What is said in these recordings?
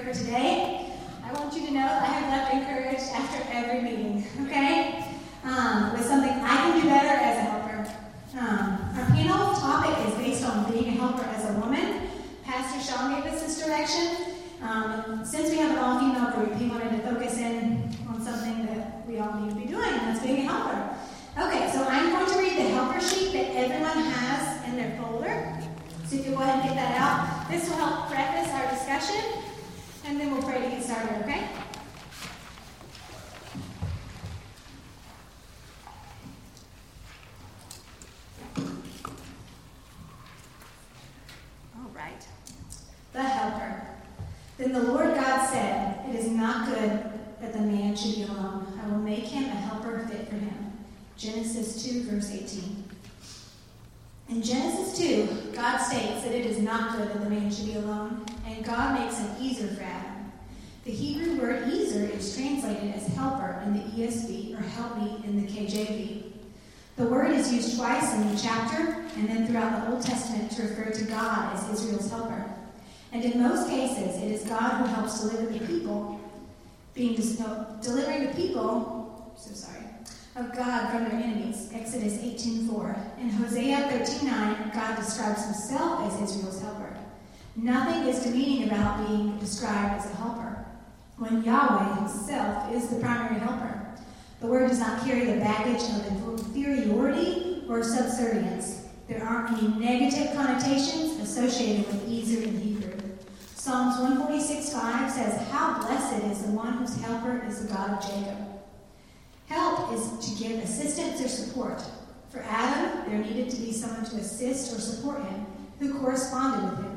for today. I want you to know I have left encouraged after every meeting, okay? Um, with something I can do better as a helper. Um, our panel topic is based on being a helper as a woman. Pastor Sean gave us this direction. Um, since we have an all female group, he wanted to focus in on something that we all need to be doing, and that's being a helper. Okay, so I'm going to read the helper sheet that everyone has in their folder. So if you go ahead and get that out, this will help preface our discussion, and then we'll pray to get started, okay? All right. The helper. Then the Lord God said, It is not good that the man should be alone. I will make him a helper fit for him. Genesis 2, verse 18. In Genesis 2, God states that it is not good that the man should be alone, and God makes an ezer for Adam. The Hebrew word ezer is translated as helper in the ESV or help meet in the KJV. The word is used twice in the chapter and then throughout the Old Testament to refer to God as Israel's helper. And in most cases, it is God who helps deliver the people, being no, delivering the people, so sorry, of God from their enemies. Exodus 18:4. In Hosea 13:9, God describes himself as Israel's helper. Nothing is demeaning about being described as a helper, when Yahweh himself is the primary helper. The word does not carry the baggage of inferiority or subservience. There aren't any negative connotations associated with ezer in Hebrew. Psalms 146:5 says, How blessed is the one whose helper is the God of Jacob. Help is to give assistance or support. For Adam, there needed to be someone to assist or support him who corresponded with him.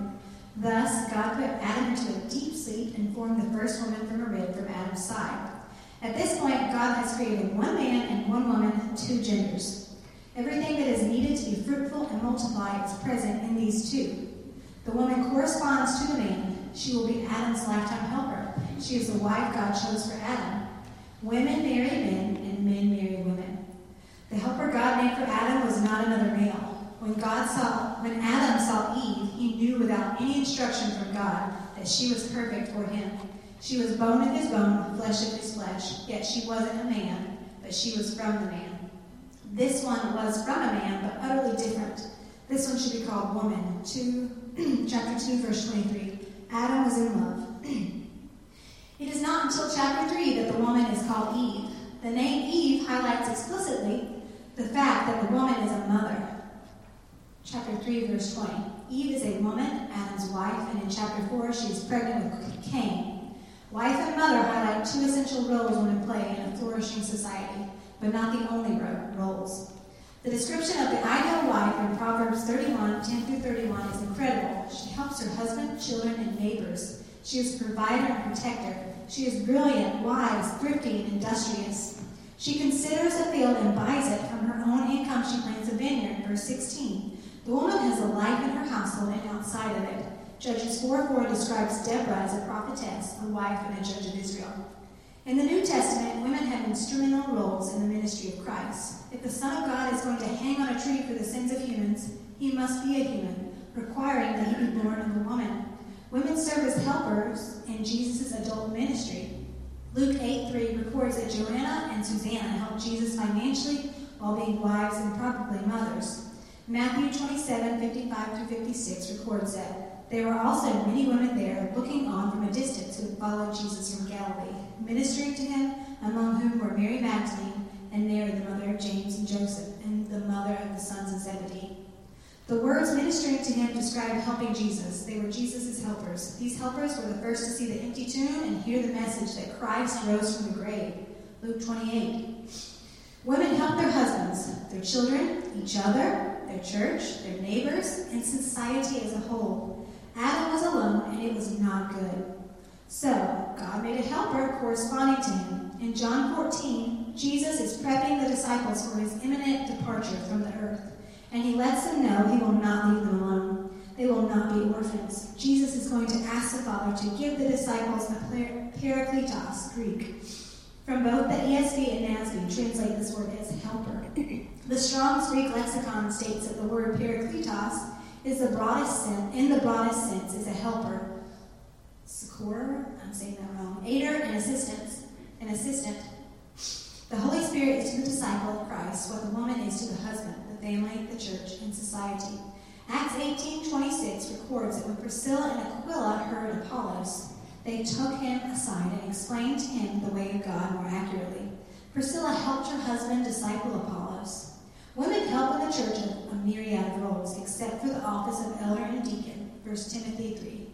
Thus, God put Adam into a deep sleep and formed the first woman from a rib from Adam's side. At this point, God has created one man and one woman, two genders. Everything that is needed to be fruitful and multiply is present in these two. The woman corresponds to the man. She will be Adam's lifetime helper. She is the wife God chose for Adam. Women marry men, and men marry women. The helper God made for Adam was not another male. When God saw, when Adam saw Eve, he knew without any instruction from God that she was perfect for him. She was bone of his bone, flesh of his flesh. Yet she wasn't a man, but she was from the man. This one was from a man, but utterly different. This one should be called woman. Two, chapter 2, verse 23. Adam was in love. it is not until chapter 3 that the woman is called Eve. The name Eve highlights explicitly the fact that the woman is a mother. Chapter 3, verse 20. Eve is a woman, Adam's wife, and in chapter 4, she is pregnant with Cain. Wife and mother highlight two essential roles women play in a flourishing society, but not the only roles. The description of the ideal wife in Proverbs 31, 10 through 31 is incredible. She helps her husband, children, and neighbors. She is a provider and protector. She is brilliant, wise, thrifty, and industrious. She considers a field and buys it from her own income. She plants a vineyard. Verse 16. The woman has a life in her household and outside of it. Judges 4 4 describes Deborah as a prophetess, a wife, and a judge of Israel. In the New Testament, women have instrumental roles in the ministry of Christ. If the Son of God is going to hang on a tree for the sins of humans, he must be a human, requiring that he be born of a woman. Women serve as helpers in Jesus' adult ministry. Luke 8 3 records that Joanna and Susanna helped Jesus financially while being wives and probably mothers. Matthew 27 55 through 56 records that there were also many women there looking on from a distance who followed Jesus from Galilee ministering to him, among whom were Mary Magdalene and Mary, the mother of James and Joseph, and the mother of the sons of Zebedee. The words ministering to him describe helping Jesus. They were Jesus' helpers. These helpers were the first to see the empty tomb and hear the message that Christ rose from the grave. Luke 28. Women help their husbands, their children, each other, their church, their neighbors, and society as a whole. Adam was alone, and it was not good. So, God made a helper corresponding to him. In John 14, Jesus is prepping the disciples for his imminent departure from the earth, and he lets them know he will not leave them alone. They will not be orphans. Jesus is going to ask the Father to give the disciples a parakletos, Greek. From both the ESV and NASB, translate this word as helper. The Strong's Greek lexicon states that the word parakletos is the broadest sense, in the broadest sense, is a helper Secor, I'm saying that wrong, aider and assistant, an assistant. The Holy Spirit is to the disciple of Christ what the woman is to the husband, the family, the church, and society. Acts 18:26 records that when Priscilla and Aquila heard Apollos, they took him aside and explained to him the way of God more accurately. Priscilla helped her husband disciple Apollos. Women help in the church in a myriad of roles, except for the office of elder and deacon. 1 Timothy 3.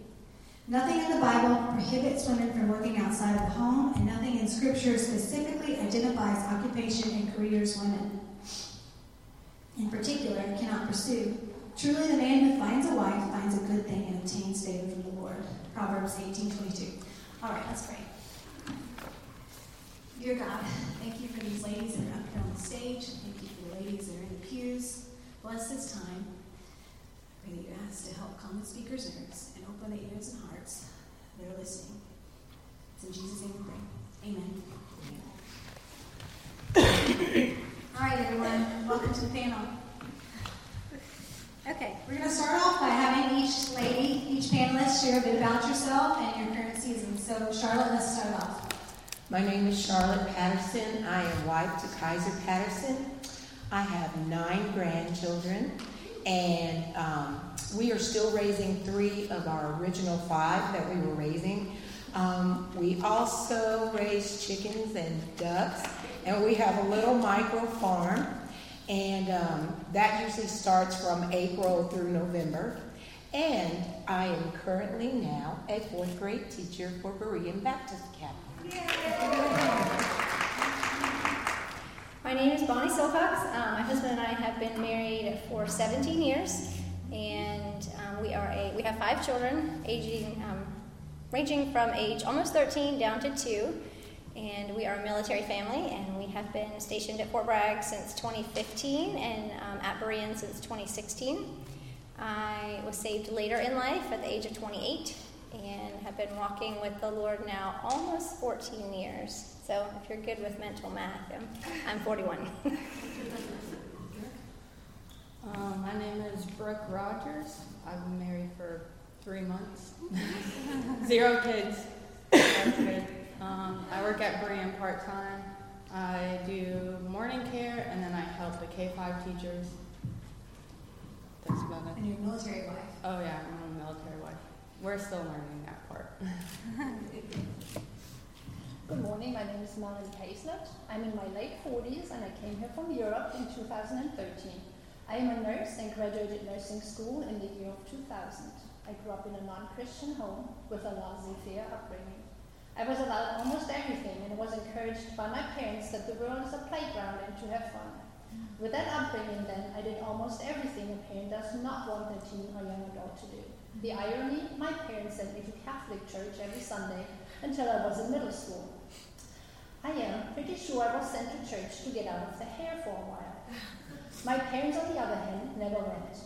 Nothing in the Bible prohibits women from working outside of the home, and nothing in Scripture specifically identifies occupation and careers women, in particular, cannot pursue. Truly, the man who finds a wife finds a good thing and obtains favor from the Lord. Proverbs 18:22. All right, let's pray. Dear God, thank you for these ladies that are up here on the stage. Thank you for the ladies that are in the pews. Bless this time. Pray that you ask to help calm the speakers' nerves and open the ears and hearts that are listening. It's in Jesus' name we pray. Amen. All right, everyone. Welcome to the panel. Okay, we're going to start off by having each lady, each panelist, share a bit about yourself and your current season. So, Charlotte, let's start off. My name is Charlotte Patterson. I am wife to Kaiser Patterson. I have nine grandchildren, and um, we are still raising three of our original five that we were raising. Um, we also raise chickens and ducks, and we have a little micro farm. And um, that usually starts from April through November. And I am currently now a fourth grade teacher for Berean Baptist Academy. My name is Bonnie Silcox. Um, my husband and I have been married for 17 years, and um, we are a we have five children, aging um, ranging from age almost 13 down to two. And we are a military family, and we have been stationed at Fort Bragg since 2015 and um, at Berean since 2016. I was saved later in life at the age of 28 and have been walking with the Lord now almost 14 years. So if you're good with mental math, I'm, I'm 41. um, my name is Brooke Rogers. I've been married for three months. Zero kids. Um, I work at Berean part time. I do morning care and then I help the K 5 teachers. That's about it. And you're a military wife. Oh, yeah, I'm a military wife. We're still learning that part. Good morning, my name is Melanie Caislet. I'm in my late 40s and I came here from Europe in 2013. I am a nurse and graduated nursing school in the year of 2000. I grew up in a non Christian home with a laissez faire upbringing. I was allowed almost everything and was encouraged by my parents that the world is a playground and to have fun. With that upbringing, then, I did almost everything a parent does not want their teen or young adult to do. The irony my parents sent me to Catholic church every Sunday until I was in middle school. I am pretty sure I was sent to church to get out of the hair for a while. My parents, on the other hand, never went.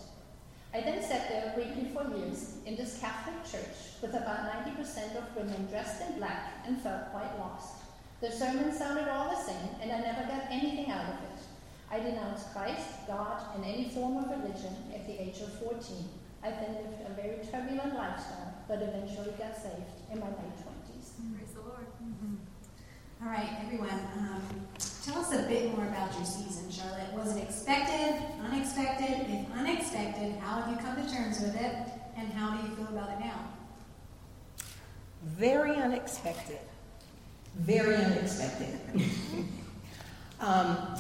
I then sat there weekly for years in this Catholic church with about 90% of women dressed in black and felt quite lost. The sermons sounded all the same, and I never got anything out of it. I denounced Christ, God, and any form of religion at the age of 14. I then lived a very turbulent lifestyle, but eventually got saved in my late 20s. Praise the Lord. Mm-hmm. All right, everyone. Um, tell us a bit more about your season, Charlotte. Was it expected, unexpected? If unexpected, how have you come to terms with it? And how do you feel about it now? Very unexpected. Very unexpected. um,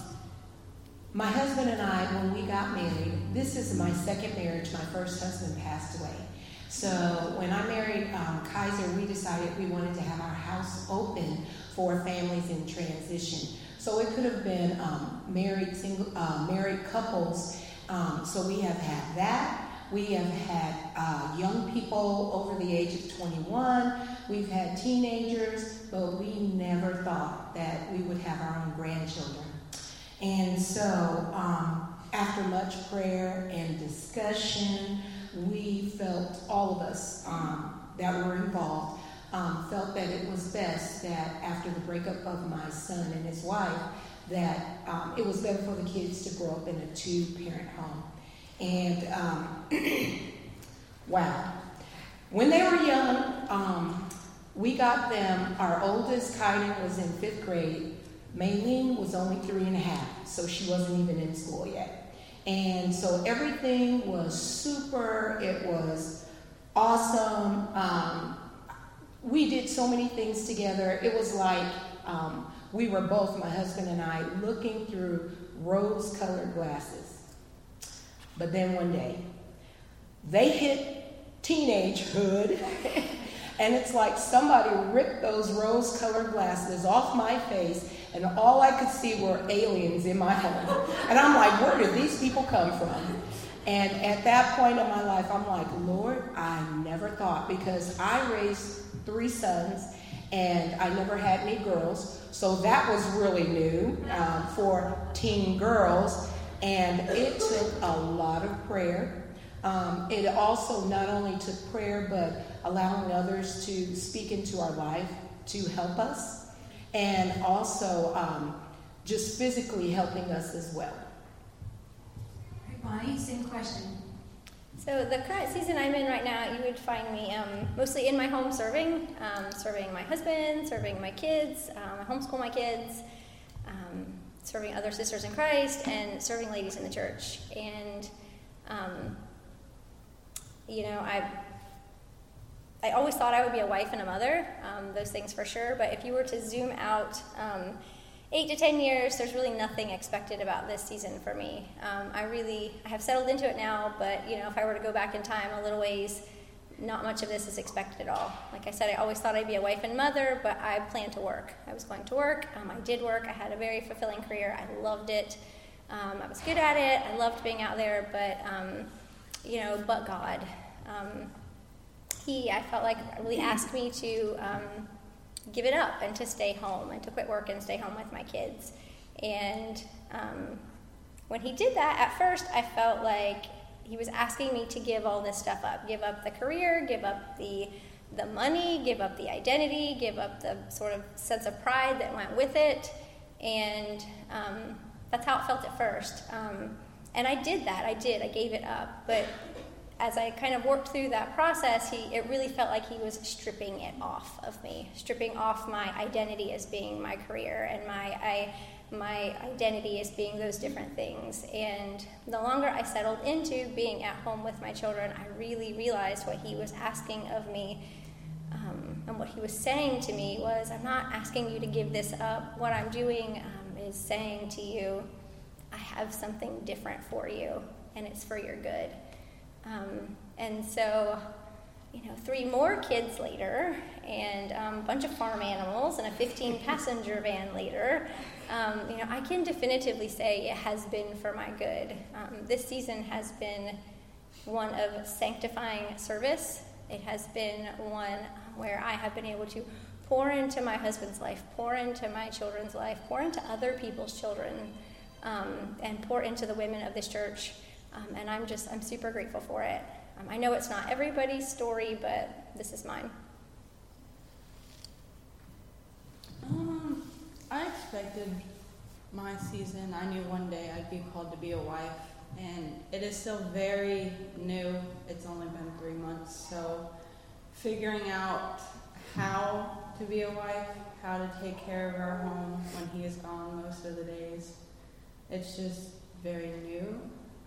my husband and I, when we got married, this is my second marriage. My first husband passed away. So when I married um, Kaiser, we decided we wanted to have our house open for families in transition. So it could have been um, married single, uh, married couples. Um, so we have had that. We have had uh, young people over the age of 21. We've had teenagers, but we never thought that we would have our own grandchildren. And so, um, after much prayer and discussion, we felt, all of us um, that were involved, um, felt that it was best that after the breakup of my son and his wife, that um, it was better for the kids to grow up in a two parent home. And um, wow. When they were young, um, we got them, our oldest, Kyden, was in fifth grade. Maylene was only three and a half, so she wasn't even in school yet. And so everything was super, it was awesome. Um, we did so many things together. It was like um, we were both, my husband and I, looking through rose colored glasses. But then one day, they hit teenagehood. and it's like somebody ripped those rose colored glasses off my face, and all I could see were aliens in my home. And I'm like, where did these people come from? And at that point in my life, I'm like, Lord, I never thought because I raised three sons and I never had any girls. So that was really new um, for teen girls. And it took a lot of prayer. Um, it also not only took prayer, but allowing others to speak into our life to help us, and also um, just physically helping us as well. Bonnie, same question. So the current season I'm in right now, you would find me um, mostly in my home serving, um, serving my husband, serving my kids, um, I homeschool my kids, um, serving other sisters in Christ, and serving ladies in the church. And um, you know, I I always thought I would be a wife and a mother, um, those things for sure. But if you were to zoom out eight to ten years, there's really nothing expected about this season for me. Um, I really I have settled into it now, but you know, if I were to go back in time a little ways, not much of this is expected at all. Like I said, I always thought I'd be a wife and mother, but I planned to work. I was going to work. Um, I did work. I had a very fulfilling career. I loved it. Um, I was good at it. I loved being out there, but um, you know, but God, um, He, I felt like really asked me to um, give it up and to stay home and to quit work and stay home with my kids. And um, when he did that, at first I felt like he was asking me to give all this stuff up give up the career, give up the the money, give up the identity, give up the sort of sense of pride that went with it. And um, that's how it felt at first. Um, and I did that. I did. I gave it up. But as I kind of worked through that process, he it really felt like he was stripping it off of me, stripping off my identity as being my career and my I, my identity as being those different things. And the longer I settled into being at home with my children, I really realized what he was asking of me. Um, and what he was saying to me was, I'm not asking you to give this up. What I'm doing um, is saying to you, I have something different for you, and it's for your good. Um, and so, you know, three more kids later, and um, a bunch of farm animals, and a 15 passenger van later, um, you know, I can definitively say it has been for my good. Um, this season has been one of sanctifying service. It has been one where I have been able to pour into my husband's life, pour into my children's life, pour into other people's children, um, and pour into the women of this church. Um, and I'm just, I'm super grateful for it. Um, I know it's not everybody's story, but this is mine. Um, I expected my season. I knew one day I'd be called to be a wife, and it is still very new. It's only been three months, so figuring out how to be a wife, how to take care of our home when he is gone most of the days, it's just very new.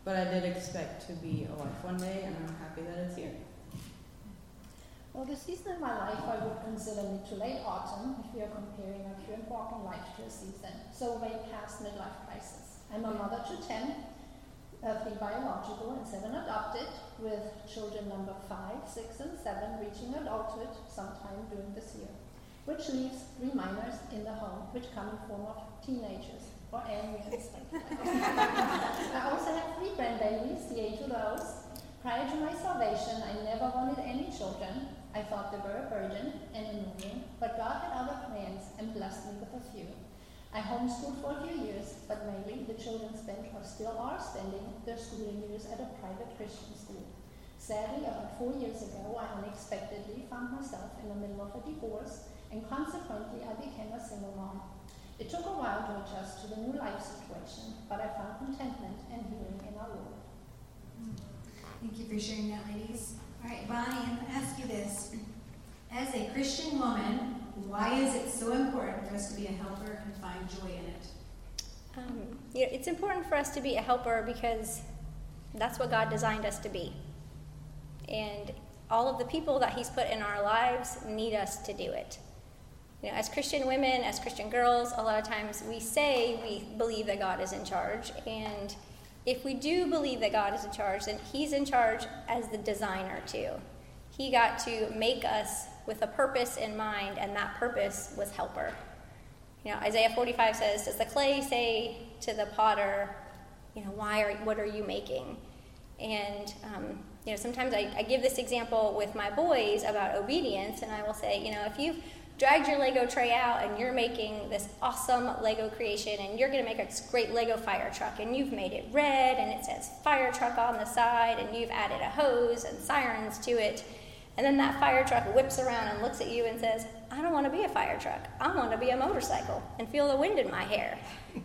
But I did expect to be a wife one day, and I'm happy that it's here. Well, the season of my life I would consider mid to late autumn if we are comparing my current walk in life to a season, so way past midlife crisis. I'm a mother to 10, uh, three biological and seven adopted, with children number five, six, and seven reaching adulthood sometime during this year, which leaves three minors in the home, which come in form of teenagers or aliens. I also have three grandbabies, the age of those. Prior to my salvation, I never wanted any children. I thought they were a burden and annoying, but God had other plans and blessed me with a few. I homeschooled for a few years, but mainly the children spent or still are spending their schooling years at a private Christian school. Sadly, about four years ago, I unexpectedly found myself in the middle of a divorce, and consequently, I became a single mom. It took a while to adjust to the new life situation, but I found contentment and healing in our Lord. Thank you for sharing that, ladies. All right, Bonnie, I'm going to ask you this. As a Christian woman, why is it so important for us to be a helper and find joy in it? Um, you know, it's important for us to be a helper because that's what God designed us to be. And all of the people that He's put in our lives need us to do it. You know, as Christian women, as Christian girls, a lot of times we say we believe that God is in charge. And if we do believe that God is in charge, then He's in charge as the designer, too. He got to make us with a purpose in mind, and that purpose was helper. You know, Isaiah 45 says, Does the clay say to the potter, you know, why are, what are you making? And, um, you know, sometimes I, I give this example with my boys about obedience, and I will say, you know, if you've dragged your Lego tray out and you're making this awesome Lego creation and you're going to make a great Lego fire truck and you've made it red and it says fire truck on the side and you've added a hose and sirens to it and then that fire truck whips around and looks at you and says, I don't want to be a fire truck. I want to be a motorcycle and feel the wind in my hair.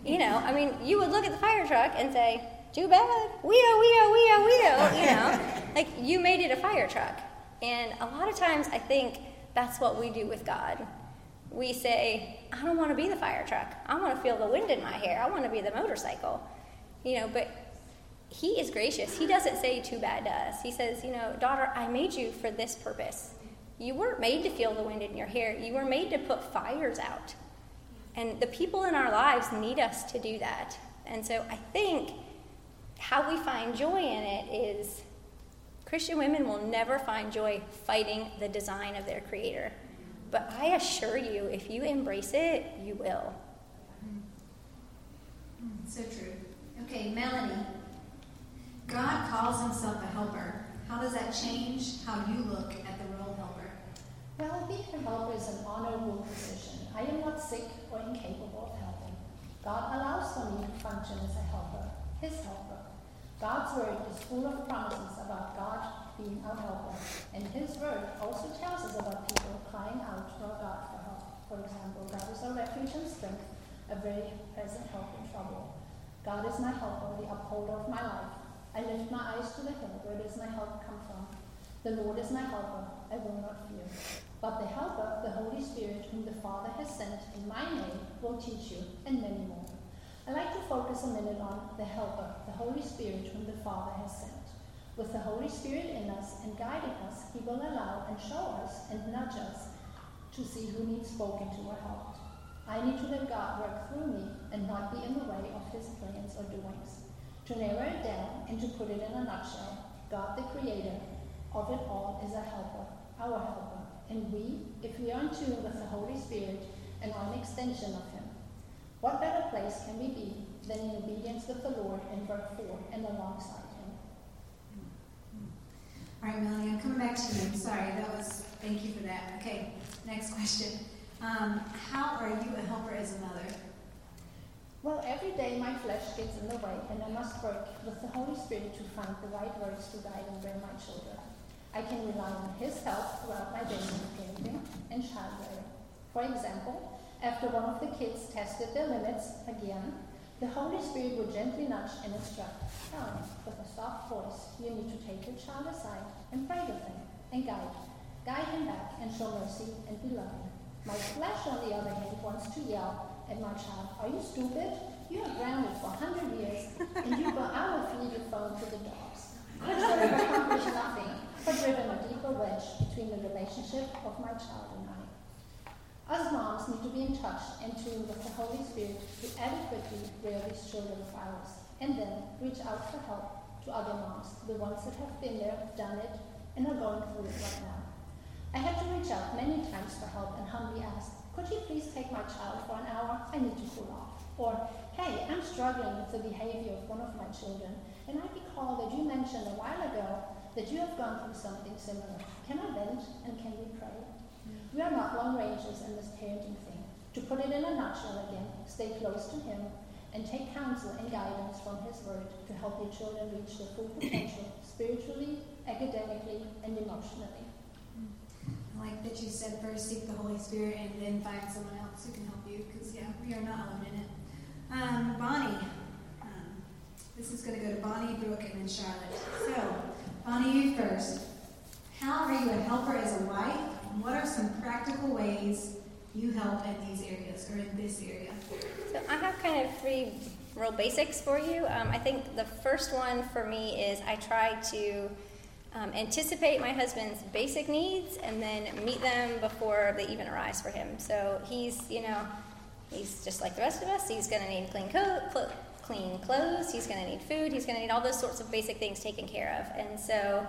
You know, I mean, you would look at the fire truck and say, too bad. Wee-o, wee-o, wee-o, wee-o. You know, like you made it a fire truck. And a lot of times I think that's what we do with God. We say, I don't want to be the fire truck. I want to feel the wind in my hair. I want to be the motorcycle. You know, but he is gracious. He doesn't say too bad to us. He says, you know, daughter, I made you for this purpose. You weren't made to feel the wind in your hair. You were made to put fires out. And the people in our lives need us to do that. And so I think how we find joy in it is Christian women will never find joy fighting the design of their creator. But I assure you, if you embrace it, you will. Mm, so true. Okay, Melanie. God calls himself a helper. How does that change how you look at the role helper? Well, being a helper is an honorable position. I am not sick or incapable of helping. God allows for me to function as a helper, his helper. God's word is full of promises about God being our helper, and his word also tells us about people crying out to our God for help. For example, God is our refuge and strength, a very present help in trouble. God is my helper, the upholder of my life. I lift my eyes to the hill. Where does my help come from? The Lord is my helper. I will not fear. But the helper, the Holy Spirit, whom the Father has sent in my name, will teach you, and many more. I'd like to focus a minute on the helper, the Holy Spirit, whom the Father has sent. With the Holy Spirit in us and guiding us, He will allow and show us and nudge us to see who needs spoken to or helped. I need to let God work through me and not be in the way of His plans or doings. To narrow it down and to put it in a nutshell, God the Creator of it all is a helper, our helper. And we, if we are in tune with the Holy Spirit and are an extension of Him, what better place can we be than in obedience with the Lord and work for and alongside Him? All right, Melanie, I'm coming back to you. Sorry, that was, thank you for that. Okay, next question. Um, how are you a helper as a mother? Well, every day my flesh gets in the way, and I must work with the Holy Spirit to find the right words to guide and bring my children. I can rely on His help throughout my daily parenting and child rearing. For example, after one of the kids tested their limits again, the Holy Spirit would gently nudge and instruct, Helen, with a soft voice, you need to take your child aside and pray with him and guide. Guide him back and show mercy and be loving. My flesh, on the other hand, wants to yell and my child, Are you stupid? You are grounded for 100 years, and you go out of feed your phone to the dogs. Which have accomplished nothing, but driven a deeper wedge between the relationship of my child and. Us moms need to be in touch and tune with the Holy Spirit to adequately rear these children of ours, and then reach out for help to other moms, the ones that have been there, done it, and are going through it right now. I had to reach out many times for help and humbly ask, could you please take my child for an hour? I need to cool off. Or, hey, I'm struggling with the behavior of one of my children, and I recall that you mentioned a while ago that you have gone through something similar. Can I vent and can we pray? We are not lone rangers in this parenting thing. To put it in a nutshell again, stay close to Him and take counsel and guidance from His Word to help your children reach their full potential spiritually, academically, and emotionally I like that you said first seek the Holy Spirit and then find someone else who can help you because, yeah, we are not alone in it. Um, Bonnie. Um, this is going to go to Bonnie, Brooke, and then Charlotte. So, Bonnie, you first. How are you a helper as a wife, What are some practical ways you help in these areas or in this area? So I have kind of three real basics for you. Um, I think the first one for me is I try to um, anticipate my husband's basic needs and then meet them before they even arise for him. So he's, you know, he's just like the rest of us. He's going to need clean coat, cl- clean clothes. He's going to need food. He's going to need all those sorts of basic things taken care of. And so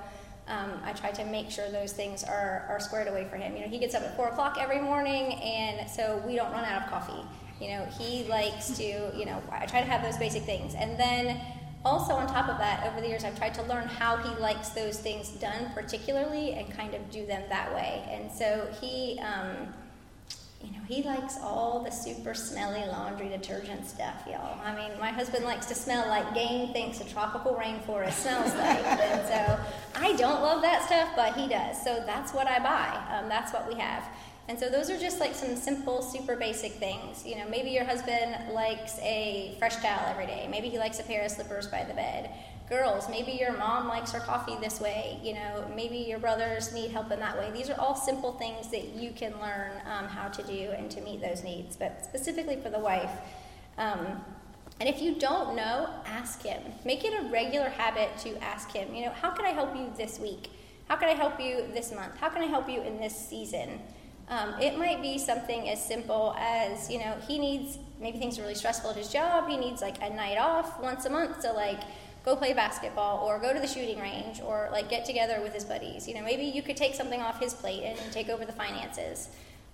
um, I try to make sure those things are, are squared away for him. You know, he gets up at four o'clock every morning, and so we don't run out of coffee. You know, he likes to, you know, I try to have those basic things. And then also on top of that, over the years, I've tried to learn how he likes those things done particularly and kind of do them that way. And so he, um, you know, he likes all the super smelly laundry detergent stuff, y'all. I mean, my husband likes to smell like Gain thinks a tropical rainforest smells like. and so I don't love that stuff, but he does. So that's what I buy. Um, that's what we have. And so those are just like some simple, super basic things. You know, maybe your husband likes a fresh towel every day. Maybe he likes a pair of slippers by the bed. Girls, maybe your mom likes her coffee this way. You know, maybe your brothers need help in that way. These are all simple things that you can learn um, how to do and to meet those needs. But specifically for the wife, um, and if you don't know, ask him. Make it a regular habit to ask him, you know, how can I help you this week? How can I help you this month? How can I help you in this season? Um, it might be something as simple as, you know, he needs, maybe things are really stressful at his job. He needs like a night off once a month to like go play basketball or go to the shooting range or like get together with his buddies. You know, maybe you could take something off his plate and take over the finances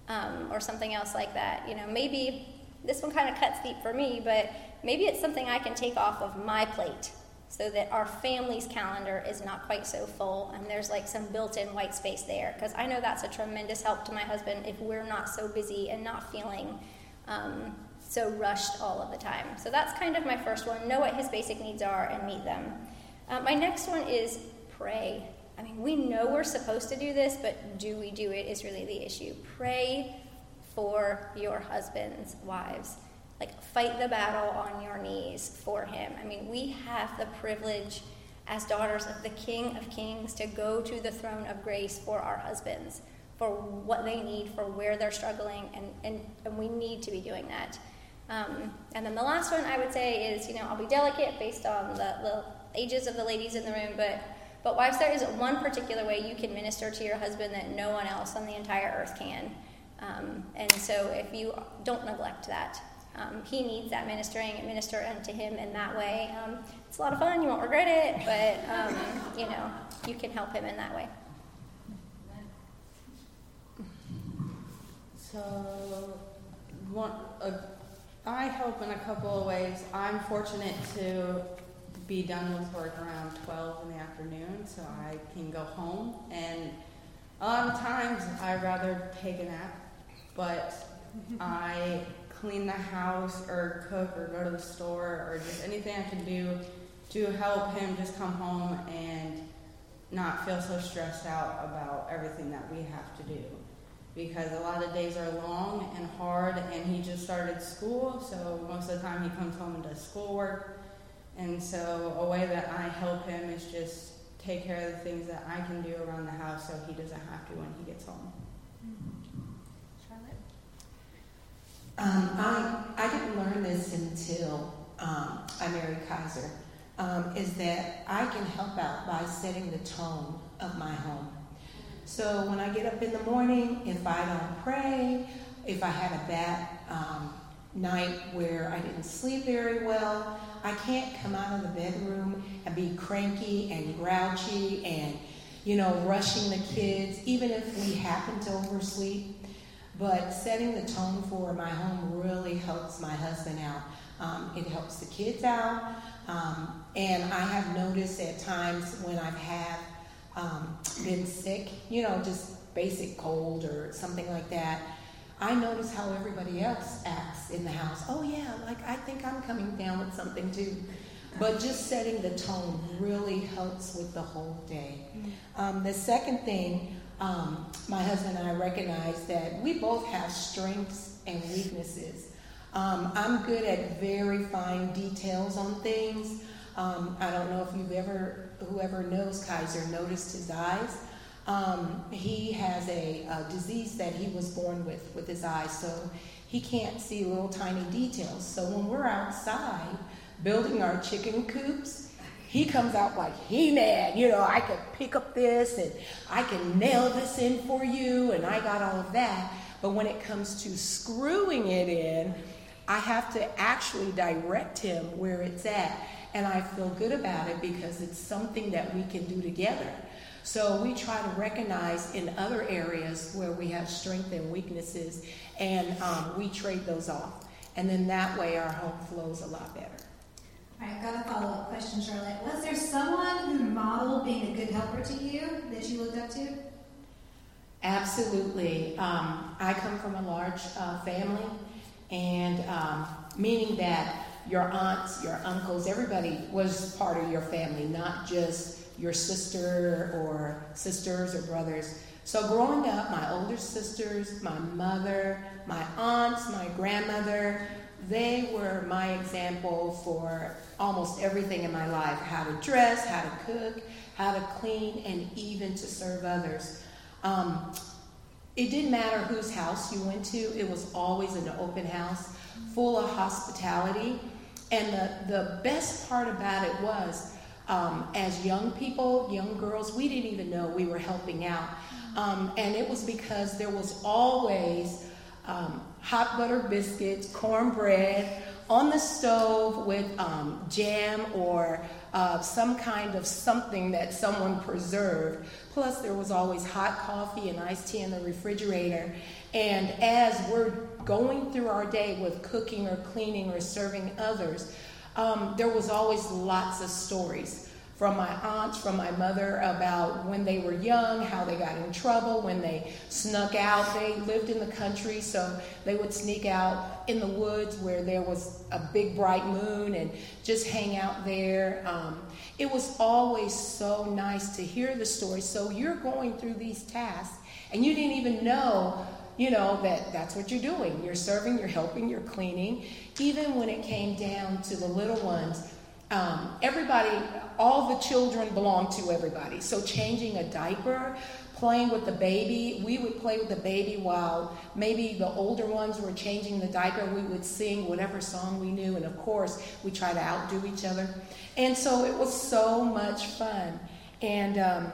um, or something else like that. You know, maybe this one kind of cuts deep for me, but maybe it's something I can take off of my plate so that our family's calendar is not quite so full and there's like some built in white space there. Because I know that's a tremendous help to my husband if we're not so busy and not feeling um, so rushed all of the time. So that's kind of my first one know what his basic needs are and meet them. Uh, my next one is pray. I mean, we know we're supposed to do this, but do we do it is really the issue. Pray for your husbands, wives. Like, fight the battle on your knees for him. I mean, we have the privilege as daughters of the King of Kings to go to the throne of grace for our husbands, for what they need, for where they're struggling, and, and, and we need to be doing that. Um, and then the last one I would say is, you know, I'll be delicate based on the, the ages of the ladies in the room, but but wives, there is one particular way you can minister to your husband that no one else on the entire earth can. Um, and so if you don't neglect that, um, he needs that ministering and minister unto him in that way. Um, it's a lot of fun. You won't regret it, but um, you know you can help him in that way. So, one, uh, I help in a couple of ways. I'm fortunate to be done with work around 12 in the afternoon, so I can go home. And a lot of times I'd rather take a nap, but I clean the house or cook or go to the store or just anything I can do to help him just come home and not feel so stressed out about everything that we have to do. Because a lot of days are long and hard, and he just started school, so most of the time he comes home and does schoolwork. And so, a way that I help him is just take care of the things that I can do around the house so he doesn't have to when he gets home. Um, I, I didn't learn this until um, I married Kaiser, um, is that I can help out by setting the tone of my home. So when I get up in the morning, if I don't pray, if I had a bad um, night where I didn't sleep very well, I can't come out of the bedroom and be cranky and grouchy and, you know, rushing the kids, even if we happen to oversleep. But setting the tone for my home really helps my husband out. Um, it helps the kids out. Um, and I have noticed at times when I've had um, been sick, you know, just basic cold or something like that, I notice how everybody else acts in the house. Oh, yeah, like I think I'm coming down with something too. But just setting the tone really helps with the whole day. Um, the second thing um, my husband and I recognize that we both have strengths and weaknesses. Um, I'm good at very fine details on things. Um, I don't know if you've ever, whoever knows Kaiser, noticed his eyes. Um, he has a, a disease that he was born with, with his eyes, so he can't see little tiny details. So when we're outside building our chicken coops, he comes out like he man, you know, I can pick up this and I can nail this in for you, and I got all of that. But when it comes to screwing it in, I have to actually direct him where it's at. And I feel good about it because it's something that we can do together. So we try to recognize in other areas where we have strength and weaknesses, and um, we trade those off. And then that way our home flows a lot better. All right, I've got a follow up question, Charlotte. Was there someone who modeled being a good helper to you that you looked up to? Absolutely. Um, I come from a large uh, family, and um, meaning that your aunts, your uncles, everybody was part of your family, not just your sister or sisters or brothers. So growing up, my older sisters, my mother, my aunts, my grandmother, they were my example for almost everything in my life how to dress, how to cook, how to clean, and even to serve others. Um, it didn't matter whose house you went to, it was always an open house full of hospitality. And the, the best part about it was um, as young people, young girls, we didn't even know we were helping out. Um, and it was because there was always um, hot butter biscuits, cornbread on the stove with um, jam or uh, some kind of something that someone preserved. Plus, there was always hot coffee and iced tea in the refrigerator. And as we're going through our day with cooking or cleaning or serving others, um, there was always lots of stories from my aunts, from my mother about when they were young, how they got in trouble, when they snuck out. They lived in the country, so they would sneak out in the woods where there was a big bright moon and just hang out there. Um, it was always so nice to hear the story. So you're going through these tasks, and you didn't even know you know that that's what you're doing. You're serving you're helping you're cleaning. Even when it came down to the little ones um, everybody all the children belong to everybody. So changing a diaper playing with the baby we would play with the baby while maybe the older ones were changing the diaper. We would sing whatever song we knew and of course we try to outdo each other. And so it was so much fun. And um,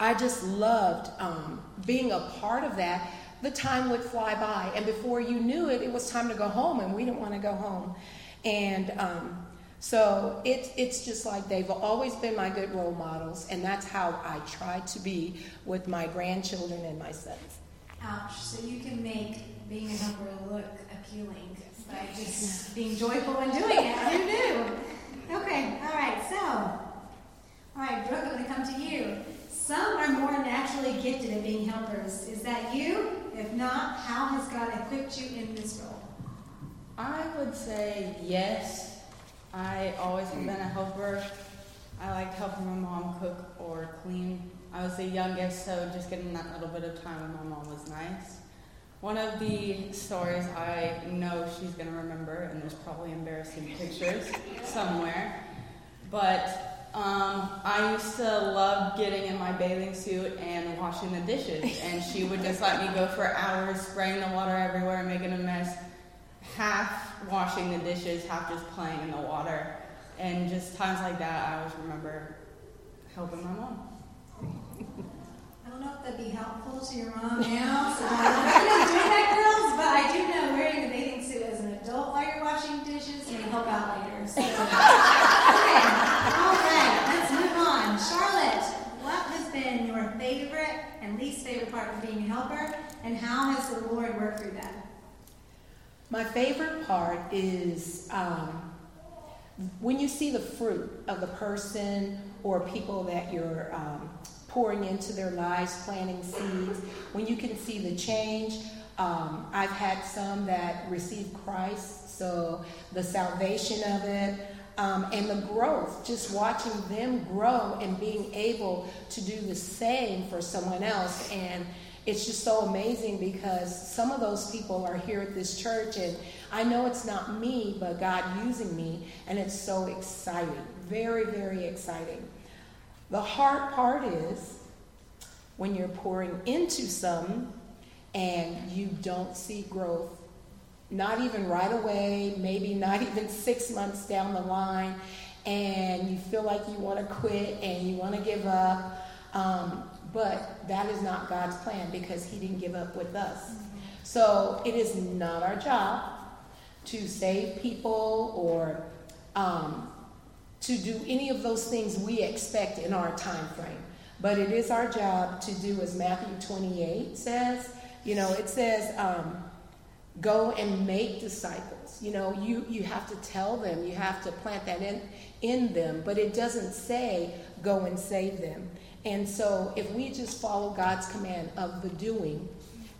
i just loved um, being a part of that the time would fly by. And before you knew it, it was time to go home, and we didn't want to go home. And um, so it, it's just like they've always been my good role models, and that's how I try to be with my grandchildren and my sons. Ouch. So you can make being a helper look appealing by just being joyful and doing it. You do. Okay, all right, so, all right, Brooke, I'm going to come to you. Some are more naturally gifted at being helpers. Is that you? If not, how has God equipped you in this role? I would say yes. I always have been a helper. I liked helping my mom cook or clean. I was the youngest, so just getting that little bit of time with my mom was nice. One of the stories I know she's going to remember, and there's probably embarrassing pictures somewhere, but um, I used to love getting in my bathing suit and washing the dishes, and she would just let me go for hours, spraying the water everywhere, making a mess, half washing the dishes, half just playing in the water. And just times like that, I always remember helping my mom. I don't know if that'd be helpful to your mom now, so I don't know that, girls, but I do know wearing a bathing suit as an adult while you're washing dishes may help out later. So. okay. Charlotte, what has been your favorite and least favorite part of being a helper, and how has the Lord worked through that? My favorite part is um, when you see the fruit of the person or people that you're um, pouring into their lives, planting seeds, when you can see the change. Um, I've had some that received Christ, so the salvation of it, um, and the growth, just watching them grow and being able to do the same for someone else. And it's just so amazing because some of those people are here at this church, and I know it's not me, but God using me, and it's so exciting. Very, very exciting. The hard part is when you're pouring into some and you don't see growth, not even right away, maybe not even six months down the line, and you feel like you want to quit and you want to give up. Um, but that is not God's plan because He didn't give up with us. So it is not our job to save people or um, to do any of those things we expect in our time frame. But it is our job to do as Matthew 28 says. You know, it says, um, go and make disciples. You know, you, you have to tell them, you have to plant that in, in them, but it doesn't say go and save them. And so if we just follow God's command of the doing,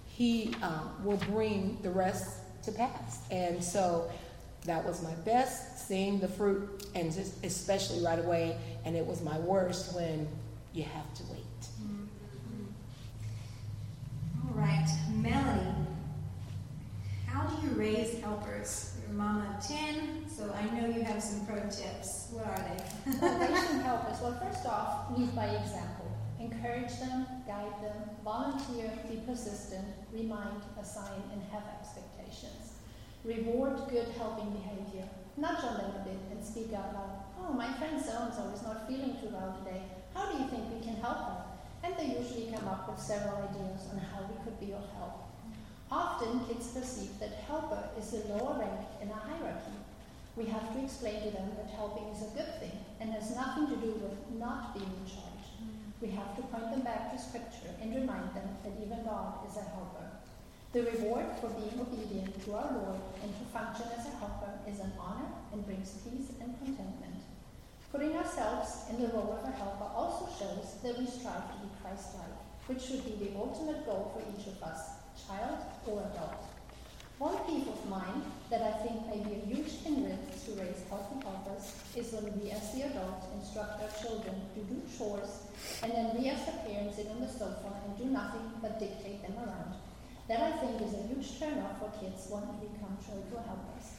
He um, will bring the rest to pass. And so that was my best, seeing the fruit, and just especially right away. And it was my worst when you have to wait. All right, Melanie, how do you raise helpers? You're mama of 10, so I know you have some pro tips. What are they? well, helpers, well, first off, lead by example. Encourage them, guide them, volunteer, be persistent, remind, assign, and have expectations. Reward good helping behavior. Nudge on them a bit and speak out loud. Oh, my friend so and so is not feeling too well today. How do you think we can help her? And they usually come up with several ideas on how we could be of help. Often kids perceive that helper is a lower rank in a hierarchy. We have to explain to them that helping is a good thing and has nothing to do with not being in charge. We have to point them back to scripture and remind them that even God is a helper. The reward for being obedient to our Lord and to function as a helper is an honor and brings peace and contentment. Putting ourselves in the role of a helper also shows that we strive to be Christ-like, which should be the ultimate goal for each of us, child or adult. One peace of mind that I think may be a huge hindrance to raise healthy helpers is when we as the adults instruct our children to do chores and then we as the parents sit on the sofa and do nothing but dictate them around. That I think is a huge turnoff for kids wanting to become joyful helpers.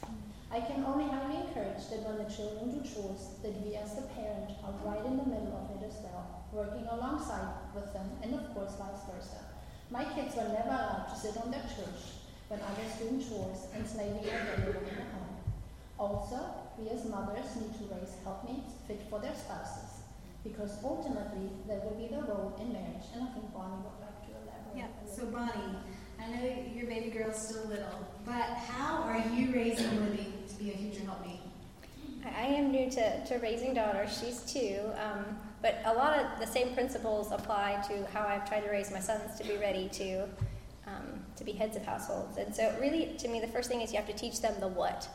I can only highly encourage that when the children do chores, that we as the parent are right in the middle of it as well, working alongside with them, and of course vice versa. My kids were never allowed to sit on their church when others doing chores and slaving available in the home. Also, we as mothers need to raise helpmates fit for their spouses, because ultimately that will be the role in marriage, and I think Bonnie would like to elaborate. Yeah, so Bonnie, I know your baby girl's still little, but how are you raising Libby to be a future helpmate? I am new to, to raising daughters. She's two. Um, but a lot of the same principles apply to how I've tried to raise my sons to be ready to, um, to be heads of households. And so, really, to me, the first thing is you have to teach them the what.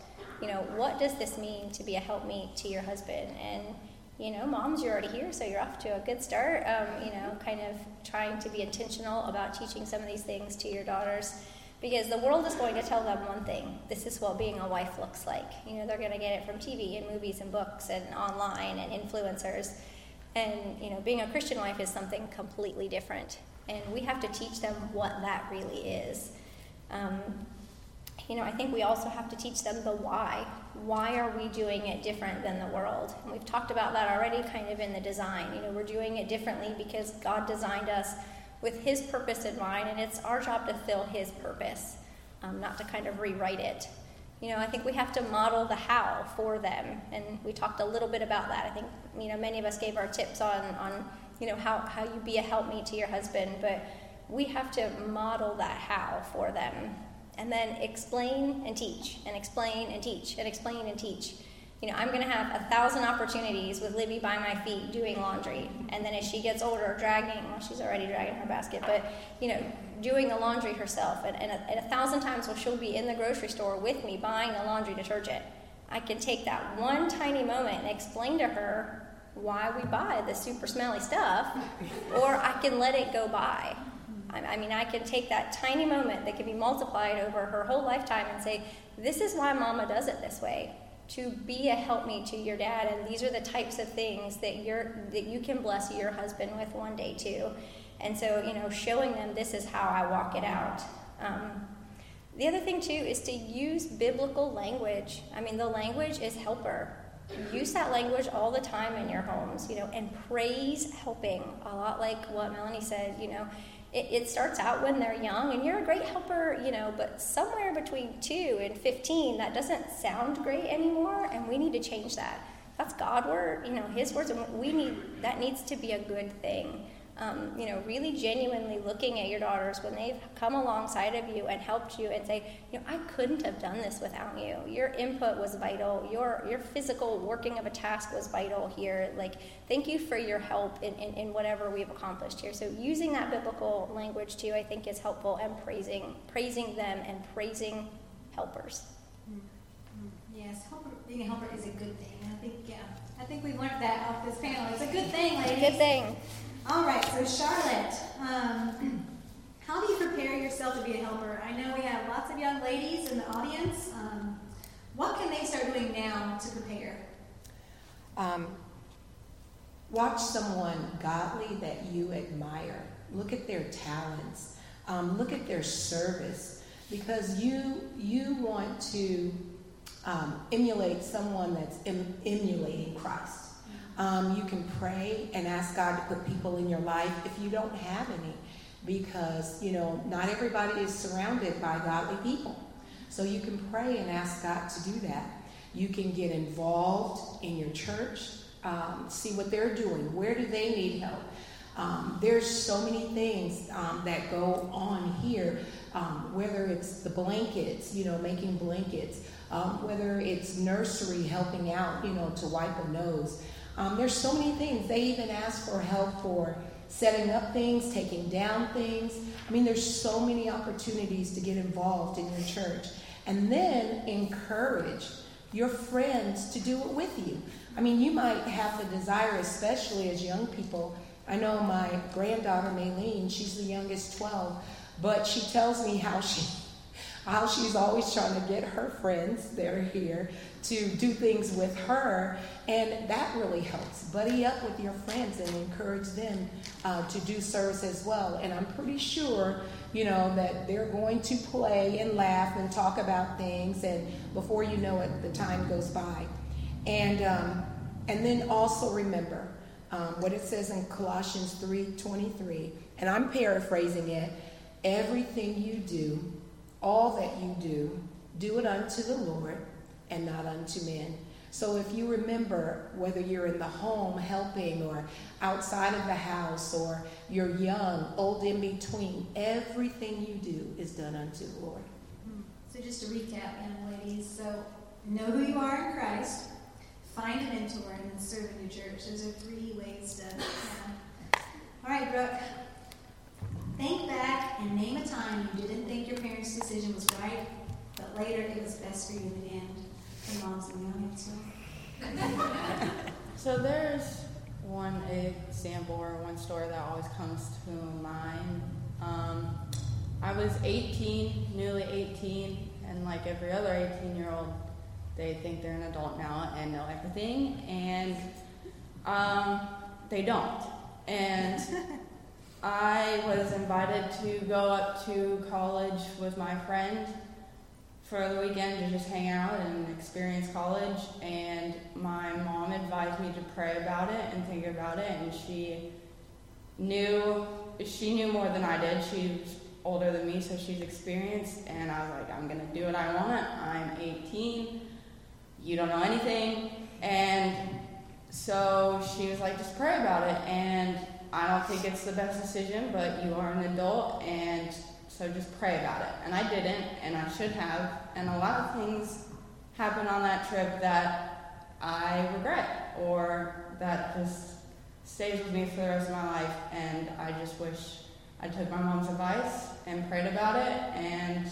You know, what does this mean to be a helpmeet to your husband? And you know, moms, you're already here, so you're off to a good start. Um, you know, kind of trying to be intentional about teaching some of these things to your daughters because the world is going to tell them one thing this is what being a wife looks like. You know, they're going to get it from TV and movies and books and online and influencers. And, you know, being a Christian wife is something completely different. And we have to teach them what that really is. Um, you know, I think we also have to teach them the why. Why are we doing it different than the world? And we've talked about that already kind of in the design. You know, we're doing it differently because God designed us with His purpose in mind, and it's our job to fill His purpose, um, not to kind of rewrite it. You know, I think we have to model the how for them, and we talked a little bit about that. I think, you know, many of us gave our tips on, on you know, how, how you be a helpmeet to your husband, but we have to model that how for them and then explain and teach, and explain and teach, and explain and teach. You know, I'm going to have a thousand opportunities with Libby by my feet doing laundry, and then as she gets older, dragging, well, she's already dragging her basket, but, you know, doing the laundry herself. And, and, a, and a thousand times when she'll be in the grocery store with me buying the laundry detergent, I can take that one tiny moment and explain to her why we buy the super smelly stuff, or I can let it go by. I mean, I can take that tiny moment that can be multiplied over her whole lifetime and say, this is why mama does it this way. To be a helpmeet to your dad, and these are the types of things that you're that you can bless your husband with one day too. And so, you know, showing them this is how I walk it out. Um, the other thing too is to use biblical language. I mean, the language is helper. use that language all the time in your homes, you know, and praise helping. A lot like what Melanie said, you know, it, it, starts out when they're young and you're a great helper, you know, but somewhere between 2 and 15, that doesn't sound great anymore, and we need to change that. That's God word, you know, His words, and we need that needs to be a good thing um, you know, really genuinely looking at your daughters when they've come alongside of you and helped you and say, you know, I couldn't have done this without you. Your input was vital. Your your physical working of a task was vital here. Like, thank you for your help in, in, in whatever we've accomplished here. So using that biblical language too, I think is helpful and praising praising them and praising helpers. Mm-hmm. Yes, helper, being a helper is a good thing. I think yeah. I think we learned that off this panel. It's a good thing, ladies. Good thing. All right, so Charlotte, um, how do you prepare yourself to be a helper? I know we have lots of young ladies in the audience. Um, what can they start doing now to prepare? Um, watch someone godly that you admire. Look at their talents. Um, look at their service, because you you want to um, emulate someone that's em- emulating Christ. Um, you can pray and ask God to put people in your life if you don't have any, because, you know, not everybody is surrounded by godly people. So you can pray and ask God to do that. You can get involved in your church, um, see what they're doing. Where do they need help? Um, there's so many things um, that go on here, um, whether it's the blankets, you know, making blankets, um, whether it's nursery helping out, you know, to wipe a nose. Um, there's so many things. They even ask for help for setting up things, taking down things. I mean, there's so many opportunities to get involved in your church. And then encourage your friends to do it with you. I mean, you might have the desire, especially as young people. I know my granddaughter, Maylene, she's the youngest 12, but she tells me how she how she's always trying to get her friends that are here to do things with her. And that really helps. Buddy up with your friends and encourage them uh, to do service as well. And I'm pretty sure, you know, that they're going to play and laugh and talk about things. And before you know it, the time goes by. And, um, and then also remember um, what it says in Colossians 3.23. And I'm paraphrasing it. Everything you do, all that you do, do it unto the Lord and not unto men. So if you remember, whether you're in the home helping or outside of the house or you're young, old in between, everything you do is done unto the Lord. Hmm. So just to recap, young ladies, so know who you are in Christ, find a mentor, and then serve in your church. Those are three ways to. Yeah. All right, Brooke. Think back and name a time you didn't think your parents' decision was right, but later it was best for you in the end. The moms in the audience. so there's one example or one story that always comes to mind. Um, I was 18, nearly 18, and like every other 18 year old, they think they're an adult now and know everything, and um, they don't. And I was invited to go up to college with my friend for the weekend to just hang out and experience college. And my mom advised me to pray about it and think about it. And she knew she knew more than I did. She's older than me, so she's experienced. And I was like, I'm gonna do what I want. I'm 18. You don't know anything. And so she was like, just pray about it. And I don't think it's the best decision, but you are an adult, and so just pray about it. And I didn't, and I should have. And a lot of things happened on that trip that I regret, or that just stays with me for the rest of my life. And I just wish I took my mom's advice and prayed about it, and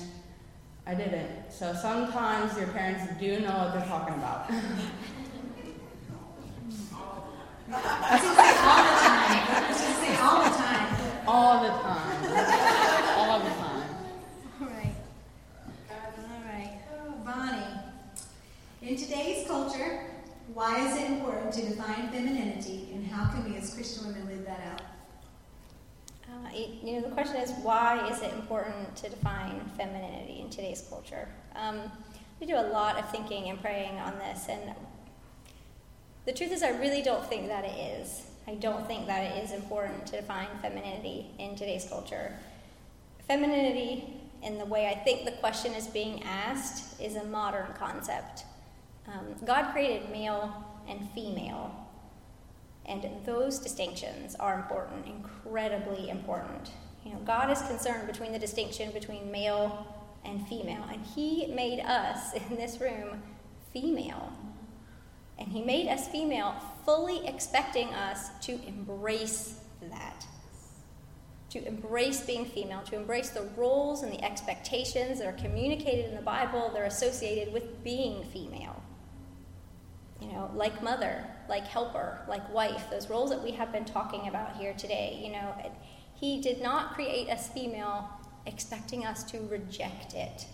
I didn't. So sometimes your parents do know what they're talking about. All the time. All the time. All the time. all right. All right. Bonnie, in today's culture, why is it important to define femininity, and how can we as Christian women live that out? Uh, you know, the question is why is it important to define femininity in today's culture? Um, we do a lot of thinking and praying on this, and the truth is, I really don't think that it is. I don't think that it is important to define femininity in today's culture. Femininity, in the way I think the question is being asked, is a modern concept. Um, God created male and female, and those distinctions are important, incredibly important. You know, God is concerned between the distinction between male and female, and He made us in this room female. And He made us female, fully expecting us to embrace that. To embrace being female, to embrace the roles and the expectations that are communicated in the Bible, they're associated with being female. You know, like mother, like helper, like wife, those roles that we have been talking about here today. You know, He did not create us female expecting us to reject it.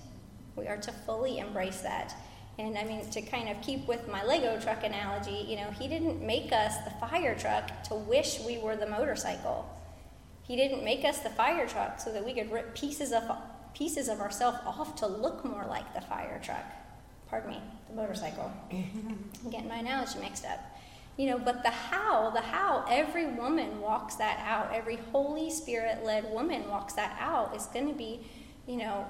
We are to fully embrace that. And I mean, to kind of keep with my Lego truck analogy, you know, he didn't make us the fire truck to wish we were the motorcycle. He didn't make us the fire truck so that we could rip pieces of pieces of ourselves off to look more like the fire truck. Pardon me, the motorcycle. I'm getting my analogy mixed up. You know, but the how, the how, every woman walks that out. Every Holy Spirit led woman walks that out is going to be, you know,